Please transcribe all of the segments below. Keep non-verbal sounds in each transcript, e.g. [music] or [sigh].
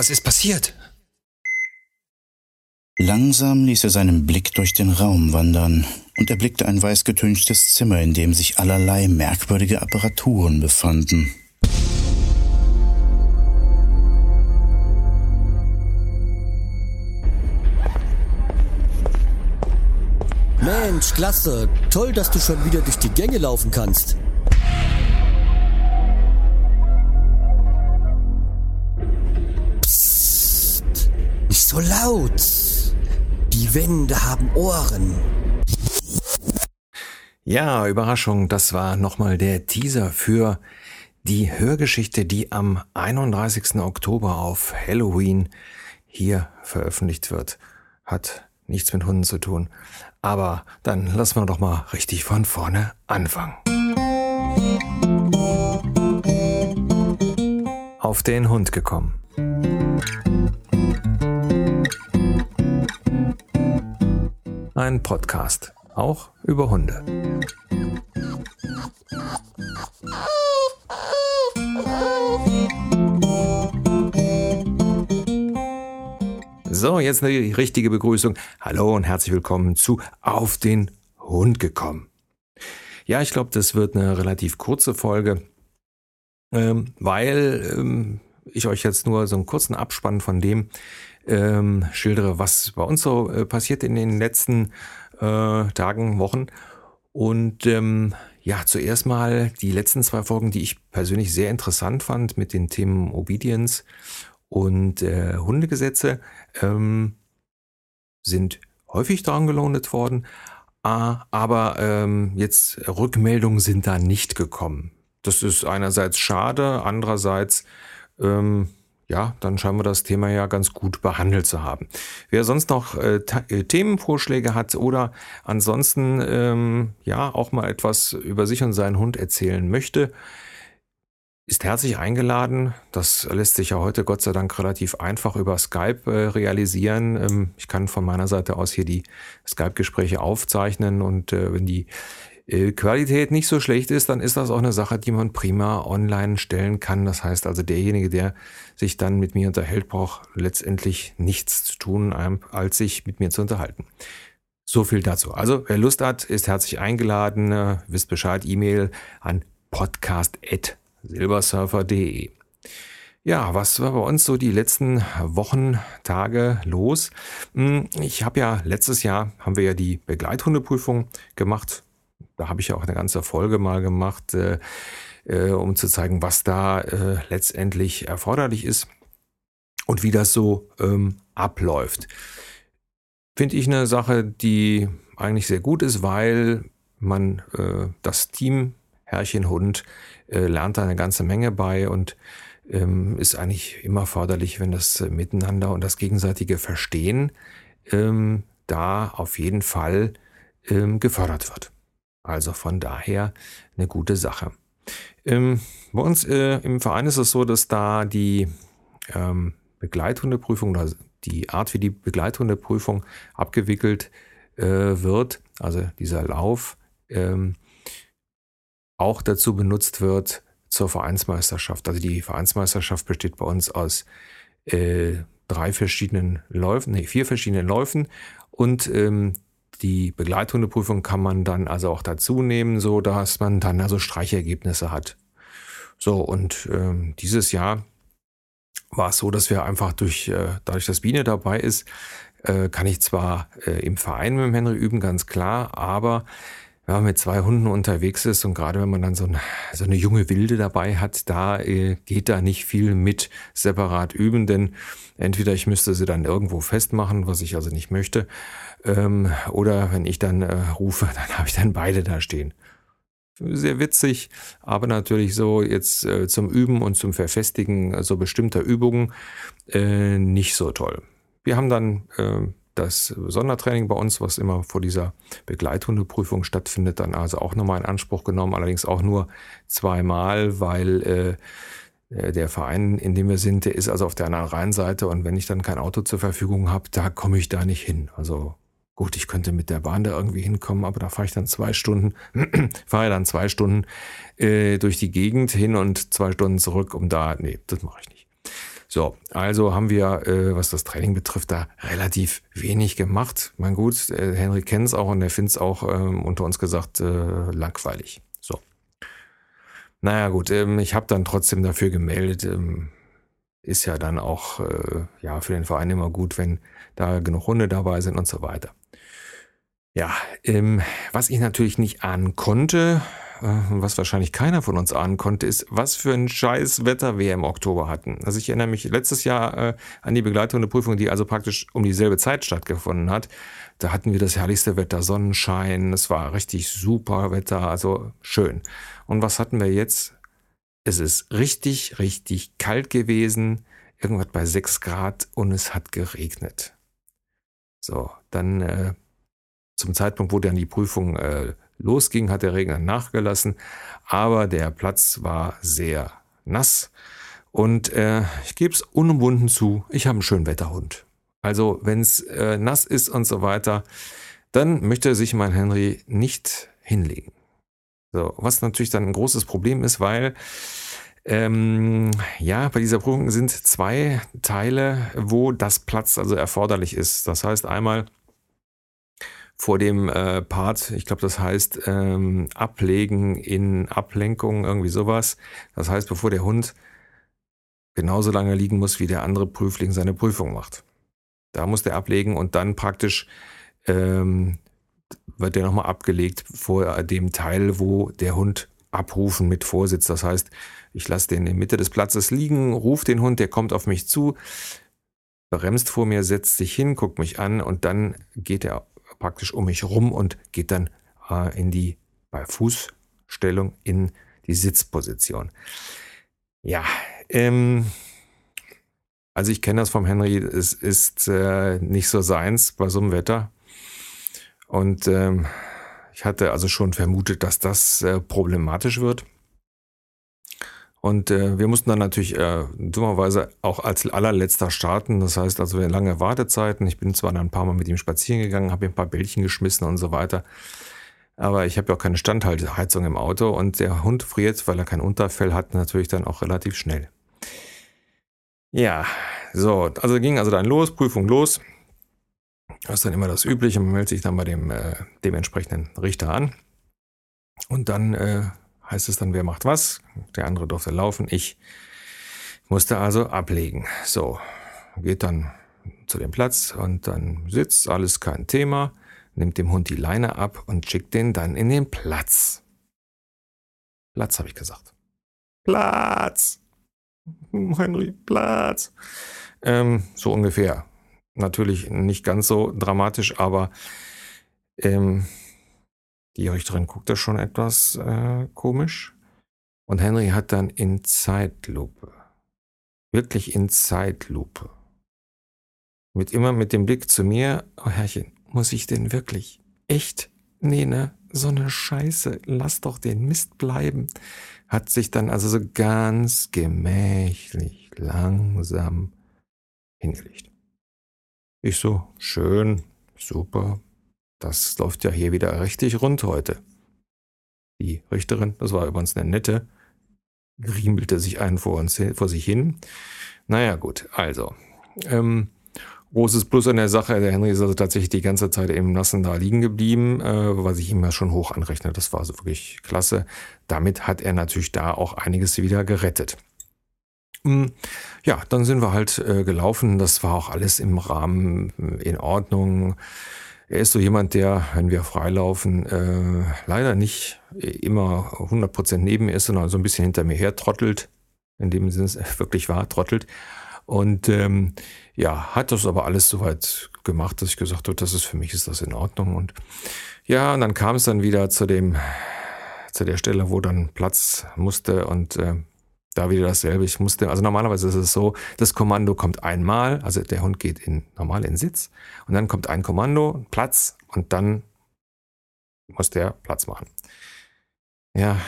Was ist passiert? Langsam ließ er seinen Blick durch den Raum wandern und erblickte ein weißgetünchtes Zimmer, in dem sich allerlei merkwürdige Apparaturen befanden. Mensch, klasse. Toll, dass du schon wieder durch die Gänge laufen kannst. So laut. Die Wände haben Ohren. Ja, Überraschung, das war nochmal der Teaser für die Hörgeschichte, die am 31. Oktober auf Halloween hier veröffentlicht wird. Hat nichts mit Hunden zu tun. Aber dann lassen wir doch mal richtig von vorne anfangen. Auf den Hund gekommen. Ein Podcast, auch über Hunde. So, jetzt eine richtige Begrüßung. Hallo und herzlich willkommen zu Auf den Hund gekommen. Ja, ich glaube, das wird eine relativ kurze Folge, ähm, weil ähm, ich euch jetzt nur so einen kurzen Abspann von dem ähm, schildere, was bei uns so äh, passiert in den letzten äh, Tagen, Wochen. Und ähm, ja, zuerst mal die letzten zwei Folgen, die ich persönlich sehr interessant fand mit den Themen Obedience und äh, Hundegesetze ähm, sind häufig dran gelohnt worden, ah, aber ähm, jetzt Rückmeldungen sind da nicht gekommen. Das ist einerseits schade, andererseits ähm, ja, dann scheinen wir das Thema ja ganz gut behandelt zu haben. Wer sonst noch äh, äh, Themenvorschläge hat oder ansonsten ähm, ja auch mal etwas über sich und seinen Hund erzählen möchte, ist herzlich eingeladen. Das lässt sich ja heute Gott sei Dank relativ einfach über Skype äh, realisieren. Ähm, ich kann von meiner Seite aus hier die Skype-Gespräche aufzeichnen und äh, wenn die Qualität nicht so schlecht ist, dann ist das auch eine Sache, die man prima online stellen kann. Das heißt also, derjenige, der sich dann mit mir unterhält, braucht letztendlich nichts zu tun, als sich mit mir zu unterhalten. So viel dazu. Also, wer Lust hat, ist herzlich eingeladen. Äh, wisst Bescheid, E-Mail an podcast@ silbersurfer.de. Ja, was war bei uns so die letzten Wochen, Tage los? Hm, ich habe ja letztes Jahr haben wir ja die Begleithundeprüfung gemacht. Da habe ich ja auch eine ganze Folge mal gemacht, äh, äh, um zu zeigen, was da äh, letztendlich erforderlich ist und wie das so ähm, abläuft. Finde ich eine Sache, die eigentlich sehr gut ist, weil man äh, das Team Herrchen Hund äh, lernt da eine ganze Menge bei und ähm, ist eigentlich immer förderlich, wenn das Miteinander und das gegenseitige Verstehen ähm, da auf jeden Fall ähm, gefördert wird. Also von daher eine gute Sache. Ähm, bei uns äh, im Verein ist es so, dass da die ähm, Begleithundeprüfung oder die Art, wie die Begleithundeprüfung abgewickelt äh, wird, also dieser Lauf, ähm, auch dazu benutzt wird zur Vereinsmeisterschaft. Also die Vereinsmeisterschaft besteht bei uns aus äh, drei verschiedenen Läufen, nee, vier verschiedenen Läufen und ähm, die Begleithundeprüfung kann man dann also auch dazu nehmen, so dass man dann also Streichergebnisse hat. So und ähm, dieses Jahr war es so, dass wir einfach durch äh, dadurch, dass Biene dabei ist, äh, kann ich zwar äh, im Verein mit dem Henry üben, ganz klar, aber wenn man mit zwei Hunden unterwegs ist und gerade wenn man dann so, ein, so eine junge Wilde dabei hat, da äh, geht da nicht viel mit separat üben, denn entweder ich müsste sie dann irgendwo festmachen, was ich also nicht möchte, ähm, oder wenn ich dann äh, rufe, [laughs] dann habe ich dann beide da stehen. Sehr witzig, aber natürlich so jetzt äh, zum Üben und zum Verfestigen so bestimmter Übungen äh, nicht so toll. Wir haben dann äh, das Sondertraining bei uns, was immer vor dieser Begleithundeprüfung stattfindet, dann also auch nochmal in Anspruch genommen, allerdings auch nur zweimal, weil äh, äh, der Verein, in dem wir sind, der ist also auf der anderen Rheinseite und wenn ich dann kein Auto zur Verfügung habe, da komme ich da nicht hin. Also gut, ich könnte mit der Bahn da irgendwie hinkommen, aber da fahre ich dann zwei Stunden, [clears throat] fahre dann zwei Stunden äh, durch die Gegend hin und zwei Stunden zurück, um da, nee, das mache ich nicht. So, also haben wir, äh, was das Training betrifft, da relativ wenig gemacht. Mein gut, äh, Henry kennt es auch und er findet es auch ähm, unter uns gesagt äh, langweilig. So. Naja gut, ähm, ich habe dann trotzdem dafür gemeldet. Ähm, ist ja dann auch äh, ja für den Verein immer gut, wenn da genug Hunde dabei sind und so weiter. Ja, ähm, was ich natürlich nicht ahnen konnte, was wahrscheinlich keiner von uns ahnen konnte, ist, was für ein scheiß Wetter wir im Oktober hatten. Also ich erinnere mich letztes Jahr äh, an die Begleithundeprüfung, die also praktisch um dieselbe Zeit stattgefunden hat. Da hatten wir das herrlichste Wetter, Sonnenschein, es war richtig super Wetter, also schön. Und was hatten wir jetzt? Es ist richtig, richtig kalt gewesen, irgendwas bei 6 Grad und es hat geregnet. So, dann äh, zum Zeitpunkt, wo dann die Prüfung äh, losging, hat der Regen dann nachgelassen, aber der Platz war sehr nass und äh, ich gebe es unumwunden zu, ich habe einen schönen Wetterhund. Also wenn es äh, nass ist und so weiter, dann möchte sich mein Henry nicht hinlegen. So, was natürlich dann ein großes Problem ist, weil ähm, ja, bei dieser Prüfung sind zwei Teile, wo das Platz also erforderlich ist. Das heißt einmal vor dem äh, Part, ich glaube, das heißt ähm, Ablegen in Ablenkung, irgendwie sowas. Das heißt, bevor der Hund genauso lange liegen muss, wie der andere Prüfling seine Prüfung macht. Da muss der ablegen und dann praktisch ähm, wird der nochmal abgelegt vor dem Teil, wo der Hund abrufen mit Vorsitz. Das heißt, ich lasse den in der Mitte des Platzes liegen, rufe den Hund, der kommt auf mich zu, bremst vor mir, setzt sich hin, guckt mich an und dann geht er praktisch um mich rum und geht dann äh, in die, bei Fußstellung in die Sitzposition. Ja, ähm, also ich kenne das vom Henry, es ist äh, nicht so seins bei so einem Wetter. Und ähm, ich hatte also schon vermutet, dass das äh, problematisch wird. Und äh, wir mussten dann natürlich äh, dummerweise auch als allerletzter starten. Das heißt also, lange Wartezeiten. Ich bin zwar dann ein paar Mal mit ihm spazieren gegangen, habe ihm ein paar Bällchen geschmissen und so weiter. Aber ich habe ja auch keine Standhalteheizung im Auto und der Hund friert, weil er kein Unterfell hat, natürlich dann auch relativ schnell. Ja, so, also ging also dann los, Prüfung los. Das ist dann immer das Übliche, man meldet sich dann bei dem äh, dementsprechenden Richter an. Und dann äh, heißt es dann, wer macht was. Der andere durfte laufen, ich musste also ablegen. So, geht dann zu dem Platz und dann sitzt, alles kein Thema, nimmt dem Hund die Leine ab und schickt den dann in den Platz. Platz, habe ich gesagt. Platz! Henry, Platz! Ähm, so ungefähr. Natürlich nicht ganz so dramatisch, aber ähm, die Richterin guckte schon etwas äh, komisch. Und Henry hat dann in Zeitlupe, wirklich in Zeitlupe, mit immer mit dem Blick zu mir, oh Herrchen, muss ich denn wirklich? Echt? Nee, ne? So eine Scheiße, lass doch den Mist bleiben. Hat sich dann also so ganz gemächlich, langsam hingelegt. Ich so, schön, super, das läuft ja hier wieder richtig rund heute. Die Richterin, das war übrigens eine nette, griemelte sich einen vor, uns, vor sich hin. Naja, gut, also. Ähm, großes Plus an der Sache, der Henry ist also tatsächlich die ganze Zeit im Nassen da liegen geblieben, äh, was ich ihm ja schon hoch anrechne. Das war also wirklich klasse. Damit hat er natürlich da auch einiges wieder gerettet. Hm, ja, dann sind wir halt äh, gelaufen. Das war auch alles im Rahmen äh, in Ordnung. Er ist so jemand, der, wenn wir freilaufen, äh, leider nicht immer 100% neben mir ist, sondern so ein bisschen hinter mir her trottelt. In dem Sinne wirklich war, trottelt. Und ähm, ja, hat das aber alles soweit gemacht, dass ich gesagt habe, das ist für mich ist das in Ordnung. Und ja, und dann kam es dann wieder zu dem, zu der Stelle, wo dann Platz musste und äh, da wieder dasselbe. Ich musste, also normalerweise ist es so, das Kommando kommt einmal, also der Hund geht in, normal in Sitz und dann kommt ein Kommando, Platz und dann muss der Platz machen. Ja,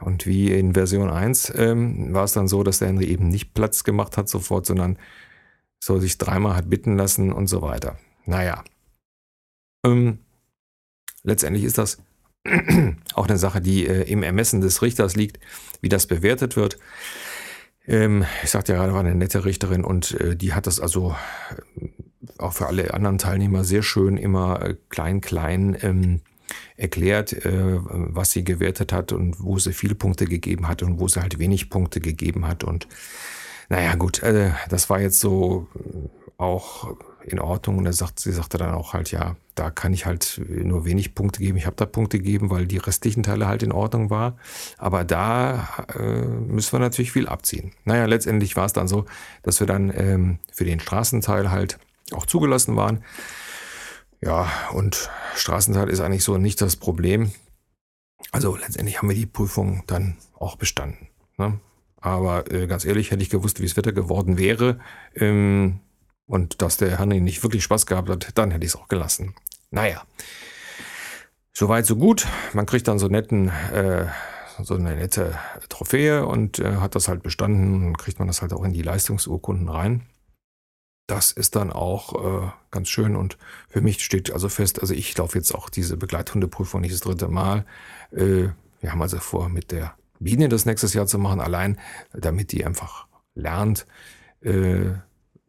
und wie in Version 1 ähm, war es dann so, dass der Henry eben nicht Platz gemacht hat sofort, sondern so sich dreimal hat bitten lassen und so weiter. Naja. Ähm, letztendlich ist das auch eine Sache, die äh, im Ermessen des Richters liegt, wie das bewertet wird. Ähm, ich sagte ja gerade, war eine nette Richterin und äh, die hat das also äh, auch für alle anderen Teilnehmer sehr schön immer äh, klein, klein ähm, erklärt, äh, was sie gewertet hat und wo sie viele Punkte gegeben hat und wo sie halt wenig Punkte gegeben hat. Und naja, gut, äh, das war jetzt so auch in Ordnung. Und er sagt, sie sagte dann auch halt, ja, da kann ich halt nur wenig Punkte geben. Ich habe da Punkte gegeben, weil die restlichen Teile halt in Ordnung war. Aber da äh, müssen wir natürlich viel abziehen. Naja, letztendlich war es dann so, dass wir dann ähm, für den Straßenteil halt auch zugelassen waren. Ja, und Straßenteil ist eigentlich so nicht das Problem. Also letztendlich haben wir die Prüfung dann auch bestanden. Ne? Aber äh, ganz ehrlich, hätte ich gewusst, wie es Wetter geworden wäre ähm, und dass der Henry nicht wirklich Spaß gehabt hat, dann hätte ich es auch gelassen. Naja, soweit so gut. Man kriegt dann so netten, äh, so eine nette Trophäe und äh, hat das halt bestanden und kriegt man das halt auch in die Leistungsurkunden rein das ist dann auch äh, ganz schön und für mich steht also fest, also ich laufe jetzt auch diese Begleithundeprüfung nicht das dritte Mal. Äh, wir haben also vor, mit der Biene das nächstes Jahr zu machen, allein damit die einfach lernt. Äh,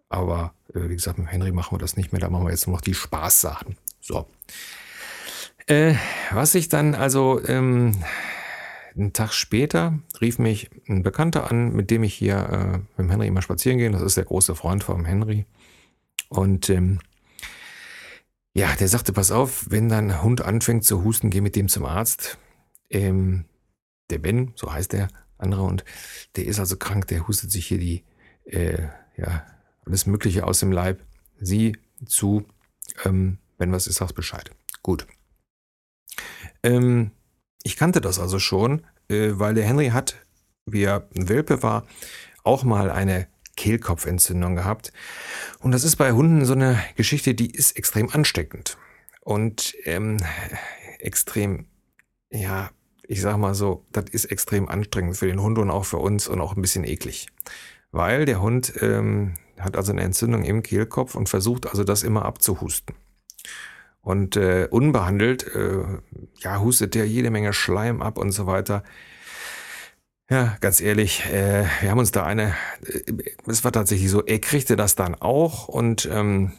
aber wie gesagt, mit Henry machen wir das nicht mehr, da machen wir jetzt nur noch die Spaßsachen. So. Äh, was ich dann also ähm, einen Tag später rief mich ein Bekannter an, mit dem ich hier äh, mit Henry immer spazieren gehe. Das ist der große Freund vom Henry. Und ähm, ja, der sagte, pass auf, wenn dein Hund anfängt zu husten, geh mit dem zum Arzt. Ähm, der Ben, so heißt der andere, und der ist also krank, der hustet sich hier die, äh, ja, alles Mögliche aus dem Leib. Sieh zu, ähm, wenn was ist, sagst Bescheid. Gut. Ähm, ich kannte das also schon, äh, weil der Henry hat, wie er ein Welpe war, auch mal eine Kehlkopfentzündung gehabt. Und das ist bei Hunden so eine Geschichte, die ist extrem ansteckend. Und ähm, extrem, ja, ich sag mal so, das ist extrem anstrengend für den Hund und auch für uns und auch ein bisschen eklig. Weil der Hund ähm, hat also eine Entzündung im Kehlkopf und versucht also das immer abzuhusten. Und äh, unbehandelt, äh, ja, hustet der jede Menge Schleim ab und so weiter. Ja, ganz ehrlich, äh, wir haben uns da eine, äh, es war tatsächlich so, er kriegte das dann auch und ähm,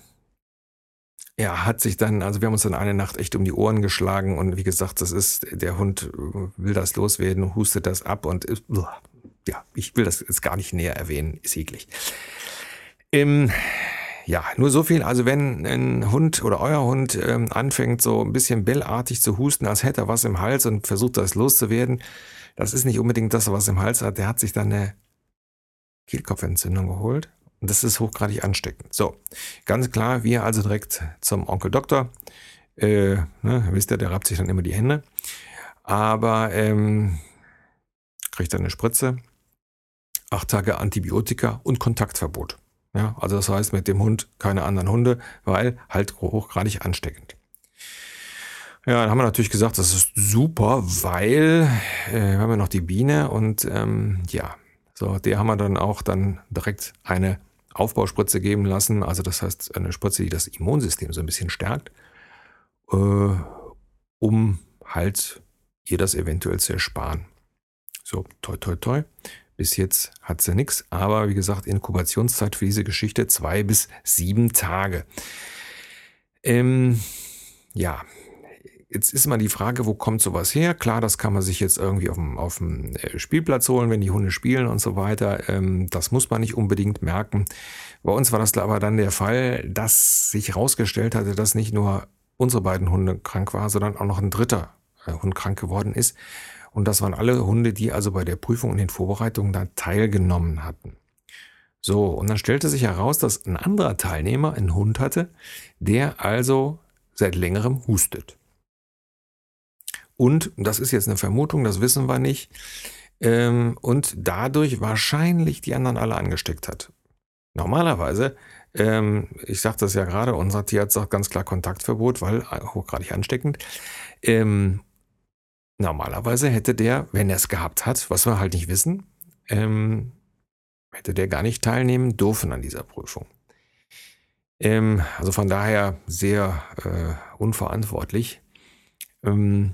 er hat sich dann, also wir haben uns dann eine Nacht echt um die Ohren geschlagen und wie gesagt, das ist, der Hund will das loswerden, hustet das ab und äh, ja, ich will das jetzt gar nicht näher erwähnen, ist eklig. Ähm, ja, nur so viel. Also wenn ein Hund oder euer Hund ähm, anfängt, so ein bisschen bellartig zu husten, als hätte er was im Hals und versucht das loszuwerden, das ist nicht unbedingt das, was er im Hals hat. Der hat sich dann eine Kehlkopfentzündung geholt. Und das ist hochgradig ansteckend. So, ganz klar, wir also direkt zum Onkel Doktor. Äh, ne, wisst ihr, der rappt sich dann immer die Hände. Aber ähm, kriegt dann eine Spritze, acht Tage Antibiotika und Kontaktverbot. Ja, also das heißt mit dem Hund keine anderen Hunde, weil halt hochgradig ansteckend. Ja, dann haben wir natürlich gesagt, das ist super, weil äh, wir haben ja noch die Biene und ähm, ja, so der haben wir dann auch dann direkt eine Aufbauspritze geben lassen. Also das heißt eine Spritze, die das Immunsystem so ein bisschen stärkt, äh, um halt ihr das eventuell zu ersparen. So, toi, toi, toi. Bis jetzt hat sie nichts, aber wie gesagt, Inkubationszeit für diese Geschichte zwei bis sieben Tage. Ähm, ja, jetzt ist mal die Frage, wo kommt sowas her? Klar, das kann man sich jetzt irgendwie auf dem, auf dem äh, Spielplatz holen, wenn die Hunde spielen und so weiter. Ähm, das muss man nicht unbedingt merken. Bei uns war das aber dann der Fall, dass sich herausgestellt hatte, dass nicht nur unsere beiden Hunde krank waren, sondern auch noch ein dritter äh, Hund krank geworden ist. Und das waren alle Hunde, die also bei der Prüfung und den Vorbereitungen da teilgenommen hatten. So, und dann stellte sich heraus, dass ein anderer Teilnehmer einen Hund hatte, der also seit längerem hustet. Und, das ist jetzt eine Vermutung, das wissen wir nicht, ähm, und dadurch wahrscheinlich die anderen alle angesteckt hat. Normalerweise, ähm, ich sagte das ja gerade, unser Tierarzt sagt ganz klar Kontaktverbot, weil hochgradig ansteckend. Ähm, Normalerweise hätte der, wenn er es gehabt hat, was wir halt nicht wissen, ähm, hätte der gar nicht teilnehmen dürfen an dieser Prüfung. Ähm, also von daher sehr äh, unverantwortlich. Ähm,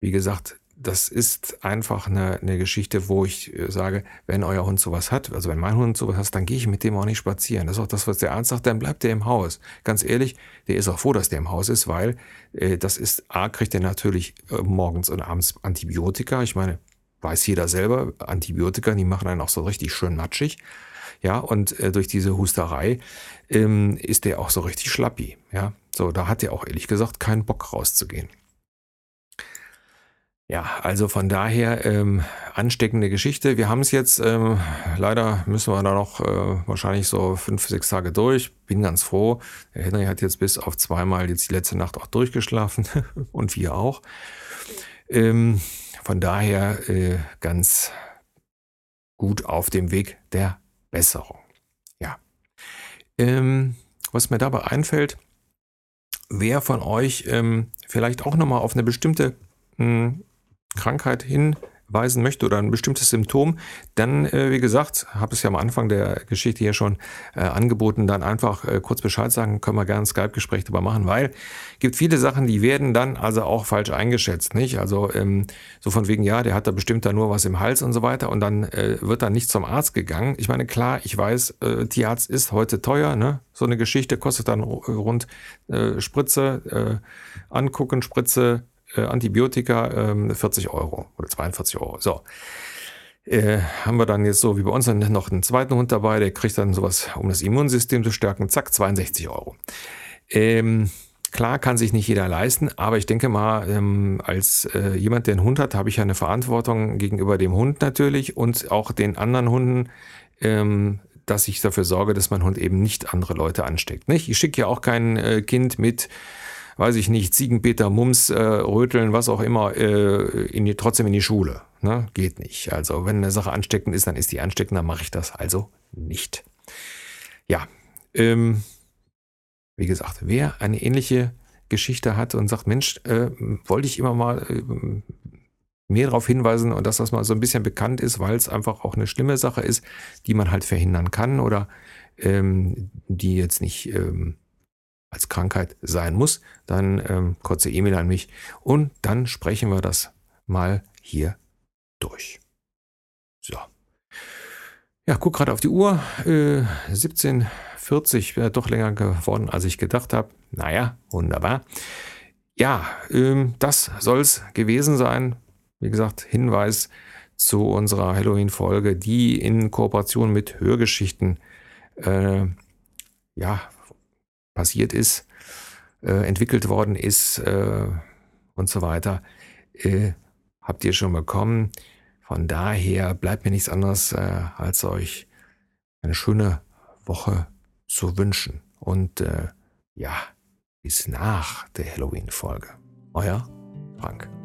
wie gesagt, das ist einfach eine, eine Geschichte, wo ich äh, sage, wenn euer Hund sowas hat, also wenn mein Hund sowas hat, dann gehe ich mit dem auch nicht spazieren. Das ist auch das, was der Arzt sagt, dann bleibt der im Haus. Ganz ehrlich, der ist auch froh, dass der im Haus ist, weil äh, das ist, A, kriegt er natürlich äh, morgens und abends Antibiotika. Ich meine, weiß jeder selber, Antibiotika, die machen einen auch so richtig schön matschig. Ja, und äh, durch diese Husterei ähm, ist der auch so richtig schlappi. Ja, so, da hat er auch ehrlich gesagt keinen Bock rauszugehen. Ja, also von daher ähm, ansteckende Geschichte. Wir haben es jetzt, ähm, leider müssen wir da noch äh, wahrscheinlich so fünf, sechs Tage durch. Bin ganz froh. Der Henry hat jetzt bis auf zweimal jetzt die letzte Nacht auch durchgeschlafen [laughs] und wir auch. Ähm, von daher äh, ganz gut auf dem Weg der Besserung. Ja. Ähm, was mir dabei einfällt, wer von euch ähm, vielleicht auch nochmal auf eine bestimmte hm, Krankheit hinweisen möchte oder ein bestimmtes Symptom, dann, äh, wie gesagt, habe es ja am Anfang der Geschichte hier schon äh, angeboten, dann einfach äh, kurz Bescheid sagen, können wir gerne ein Skype-Gespräch darüber machen, weil gibt viele Sachen, die werden dann also auch falsch eingeschätzt, nicht? Also ähm, so von wegen, ja, der hat da bestimmt da nur was im Hals und so weiter und dann äh, wird dann nicht zum Arzt gegangen. Ich meine, klar, ich weiß, äh, Tierarzt ist heute teuer, ne? So eine Geschichte kostet dann rund äh, Spritze, angucken, Spritze, äh, Antibiotika äh, 40 Euro oder 42 Euro. So. Äh, haben wir dann jetzt so wie bei uns dann noch einen zweiten Hund dabei, der kriegt dann sowas, um das Immunsystem zu stärken, zack, 62 Euro. Ähm, klar kann sich nicht jeder leisten, aber ich denke mal, ähm, als äh, jemand, der einen Hund hat, habe ich ja eine Verantwortung gegenüber dem Hund natürlich und auch den anderen Hunden, ähm, dass ich dafür sorge, dass mein Hund eben nicht andere Leute ansteckt. Nicht? Ich schicke ja auch kein äh, Kind mit weiß ich nicht, Ziegenpeter, Mums, äh, Röteln, was auch immer, äh, in die, trotzdem in die Schule. Ne? Geht nicht. Also wenn eine Sache ansteckend ist, dann ist die ansteckend, dann mache ich das also nicht. Ja, ähm, wie gesagt, wer eine ähnliche Geschichte hat und sagt, Mensch, äh, wollte ich immer mal äh, mehr darauf hinweisen und dass das mal so ein bisschen bekannt ist, weil es einfach auch eine schlimme Sache ist, die man halt verhindern kann oder ähm, die jetzt nicht ähm, als Krankheit sein muss, dann ähm, kurze E-Mail an mich und dann sprechen wir das mal hier durch. So. Ja, guck gerade auf die Uhr. Äh, 17.40 wäre doch länger geworden, als ich gedacht habe. Naja, wunderbar. Ja, ähm, das soll es gewesen sein. Wie gesagt, Hinweis zu unserer Halloween-Folge, die in Kooperation mit Hörgeschichten äh, ja, passiert ist, äh, entwickelt worden ist äh, und so weiter, äh, habt ihr schon bekommen. Von daher bleibt mir nichts anderes, äh, als euch eine schöne Woche zu wünschen. Und äh, ja, bis nach der Halloween-Folge. Euer Frank.